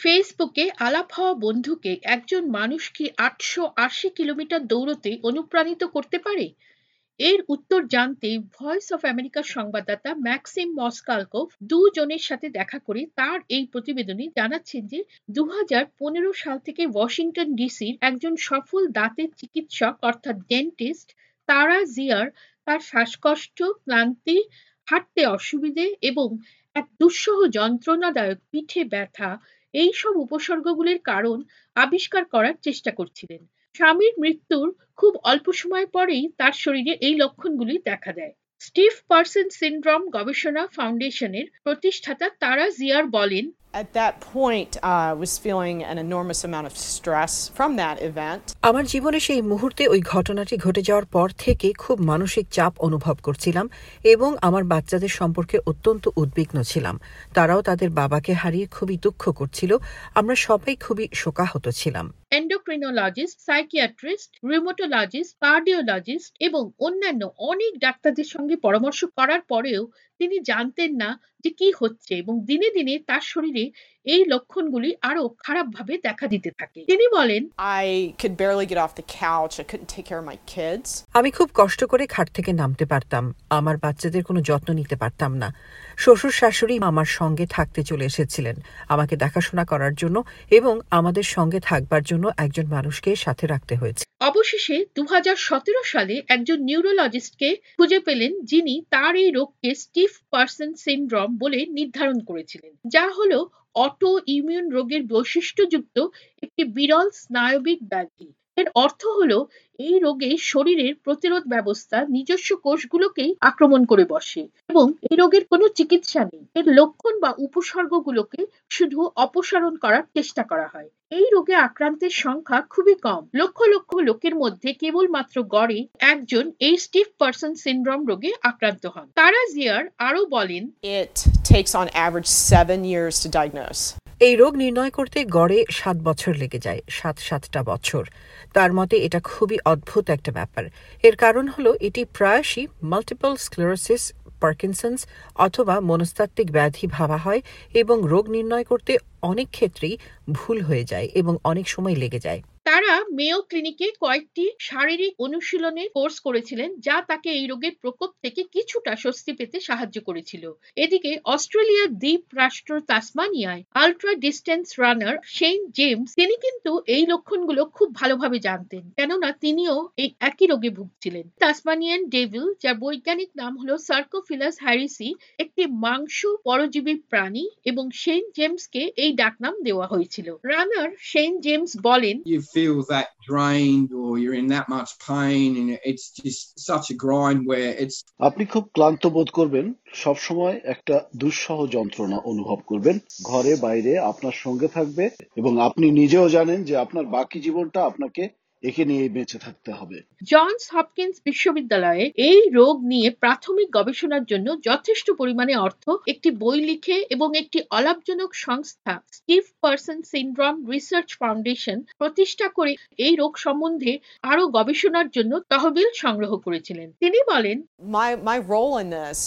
ফেসবুকে আলাপ হওয়া বন্ধুকে একজন মানুষ কি আটশো আশি কিলোমিটার দৌড়তে অনুপ্রাণিত করতে পারে? এর উত্তর জানতে ভয়েস অফ আমেরিকার সংবাদদাতা ম্যাক্সিম মস্কালকোভ দুজনের সাথে দেখা করে তার এই প্রতিবেদনে জানাচ্ছেন যে দু সাল থেকে ওয়াশিংটন ডিসির একজন সফল দাঁতের চিকিৎসক অর্থাৎ ডেন্টিস্ট তারা জিয়ার তার শ্বাসকষ্ট, ক্লান্তি, হাঁটতে অসুবিধে এবং এক দুঃসহ যন্ত্রণাদায়ক পিঠে ব্যথা এই সব উপসর্গগুলির কারণ আবিষ্কার করার চেষ্টা করছিলেন। স্বামীর মৃত্যুর খুব অল্প সময় পরেই তার শরীরে এই লক্ষণগুলি দেখা দেয়। স্টিভ পার্সন সিনড্রোম গবেষণা ফাউন্ডেশনের প্রতিষ্ঠাতা তারা জিয়ার বলেন At that point, I was feeling an enormous amount of stress from that event. আমার জীবনে সেই মুহূর্তে ওই ঘটনাটি ঘটে যাওয়ার পর থেকে খুব মানসিক চাপ অনুভব করছিলাম এবং আমার বাচ্চাদের সম্পর্কে অত্যন্ত উদ্বিগ্ন ছিলাম। তারাও তাদের বাবাকে হারিয়ে খুবই দুঃখ করছিল। আমরা সবাই খুবই শোকাহত ছিলাম। এন্ডোক্রিনোলজিস্ট সাইকিয়াট্রিস্ট রিউমাটোলজিস্ট কার্ডিওলজিস্ট এবং অন্যান্য অনেক ডাক্তারদের সঙ্গে পরামর্শ করার পরেও তিনি জানতেন না যে কি হচ্ছে এবং দিনে দিনে তার শরীরে এই লক্ষণগুলি আরও খারাপভাবে দেখা দিতে থাকে তিনি বলেন I could barely get off the couch. I couldn't take care of my kids. আমি খুব কষ্ট করে খাট থেকে নামতে পারতাম আমার বাচ্চাদের কোনো যত্ন নিতে পারতাম না শ্বশুর শাশুড়ি আমার সঙ্গে থাকতে চলে এসেছিলেন আমাকে দেখাশোনা করার জন্য এবং আমাদের সঙ্গে থাকবার জন্য একজন মানুষকে সাথে রাখতে হয়েছে অবশেষে দু হাজার সতেরো সালে একজন নিউরোলজিস্টকে খুঁজে পেলেন যিনি তার এই রোগকে স্টিফ পার্সন সিন্ড্রম বলে নির্ধারণ করেছিলেন, যা হলো অটো ইমিউন রোগের বৈশিষ্ট্যযুক্ত একটি বিরল স্নায়বিক ব্যাধি। এর অর্থ হলো, এই রোগে শরীরের প্রতিরোধ ব্যবস্থা নিজস্ব কোষগুলোকেই আক্রমণ করে বসে এবং এই রোগের কোনো চিকিৎসা নেই। এর লক্ষণ বা উপসর্গগুলোকে শুধু অপসারণ করার চেষ্টা করা হয়। এই রোগে আক্রান্তের সংখ্যা খুবই কম। লক্ষ লক্ষ লোকের মধ্যে কেবলমাত্র গড়ে একজন এই স্টিফ পার্সন সিনড্রোম রোগে আক্রান্ত হন। তারা জিয়ার আরও বলেন, It takes on average seven years to diagnose. এই রোগ নির্ণয় করতে গড়ে সাত বছর লেগে যায়, সাত সাতটা বছর। তার মতে এটা খুবই অদ্ভুত একটা ব্যাপার। এর কারণ হলো এটি প্রায়শই মাল্টিপল স্ক্লেরোসিস পার্কিনসন্স অথবা মনস্তাত্ত্বিক ব্যাধি ভাবা হয় এবং রোগ নির্ণয় করতে অনেক ক্ষেত্রেই ভুল হয়ে যায় এবং অনেক সময় লেগে যায়। তারা মেও ক্লিনিকে কয়েকটি শারীরিক অনুশীলনের কোর্স করেছিলেন, যা তাকে এই রোগের প্রকোপ থেকে কিছুটা স্বস্তি পেতে সাহায্য করেছিল। এদিকে অস্ট্রেলিয়ার দ্বীপ রাষ্ট্র তাসমানিয়ায় ultra distance runner Saint James তিনি কিন্তু এই লক্ষণগুলো খুব ভালোভাবে জানতেন, কেননা তিনিও এই একই রোগে ভুগছিলেন। তাসমানিয়ান ডেভিল যার বৈজ্ঞানিক নাম হলো সার্কোফিলাস হ্যারিসি একটি মাংস পরজীবী প্রাণী এবং সেইন্ট জেমসকে এই ডাকনাম দেওয়া হয়েছিল। রানার সেইন্ট জেমস বলেন feel that drained or you're in that much pain and it's just such a grind where it's আপনি খুব ক্লান্ত বোধ করবেন সব সময় একটা দুঃসহ যন্ত্রণা অনুভব করবেন। ঘরে, বাইরে, আপনার সঙ্গে থাকবে এবং আপনি নিজেও জানেন যে আপনার বাকি জীবনটা আপনাকে একে নিয়ে বেঁচে থাকতে হবে। জনস হপকিন্স বিশ্ববিদ্যালয়ে এই রোগ নিয়ে প্রাথমিক গবেষণার জন্য যথেষ্ট পরিমাণে অর্থ একটি বই লিখে এবং একটি অলাভজনক সংস্থা Stiff Person Syndrome Research Foundation প্রতিষ্ঠা করে এই রোগ সম্বন্ধে আরও গবেষণার জন্য তহবিল সংগ্রহ করেছিলেন। তিনি বলেন My, my role in this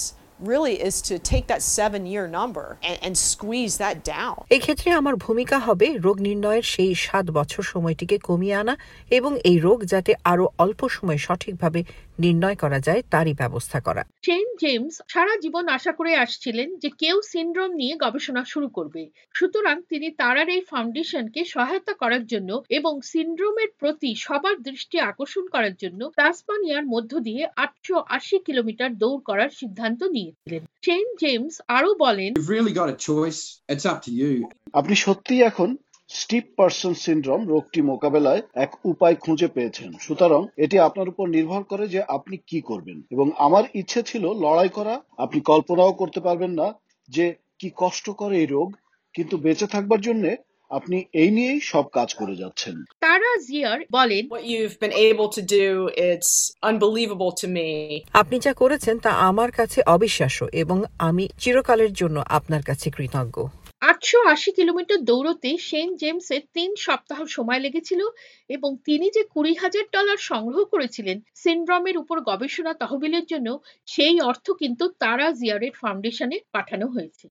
really is to take that seven year number and, and squeeze that down. এক্ষেত্রে ক্ষেত্রে আমার ভূমিকা হবে রোগ নির্ণয়ের সেই সাত বছর সময়টিকে কমিয়ে আনা এবং এই রোগ যাতে আরও অল্প সময়ে সঠিকভাবে নির্ণয় করা যায় তারই ব্যবস্থা করা সেন্ট জেমস সারা জীবন আশা করে আসছিলেন যে কেউ সিনড্রোম নিয়ে গবেষণা শুরু করবে সুতরাং তিনি তারার এই ফাউন্ডেশনকে সহায়তা করার জন্য এবং সিনড্রোমের প্রতি সবার দৃষ্টি আকর্ষণ করার জন্য তাসমানিয়ার মধ্য দিয়ে আটশো আশি কিলোমিটার দৌড় করার সিদ্ধান্ত নিয়েছিলেন সেন্ট জেমস আরও বলেন you've really got a choice. It's up to you. আপনি সত্যি এখন স্টিপ পার্সন সিনড্রোম রোগটি মোকাবেলায় এক উপায় খুঁজে পেয়েছেন। সুতরাং এটি আপনার উপর নির্ভর করে যে আপনি কি করবেন। এবং আমার ইচ্ছে ছিল লড়াই করা আপনি কল্পনাও করতে পারবেন না যে কি কষ্টকর এই রোগ কিন্তু বেঁচে থাকবার জন্য আপনি এই নিয়েই সব কাজ করে যাচ্ছেন। তারা জিয়ার বলেন What you've been able to do, it's unbelievable to me. আপনি যা করেছেন তা আমার কাছে অবিশ্বাস্য এবং আমি চিরকালের জন্য আপনার কাছে কৃতজ্ঞ। আটশো আশি কিলোমিটার দৌড়তে সেন্ট জেমসের তিন সপ্তাহ সময় লেগেছিল এবং তিনি যে কুড়ি হাজার ডলার সংগ্রহ করেছিলেন সিনড্রমের উপর গবেষণা তহবিলের জন্য, সেই অর্থ কিন্তু তারা জিয়ারের ফাউন্ডেশনে পাঠানো হয়েছে।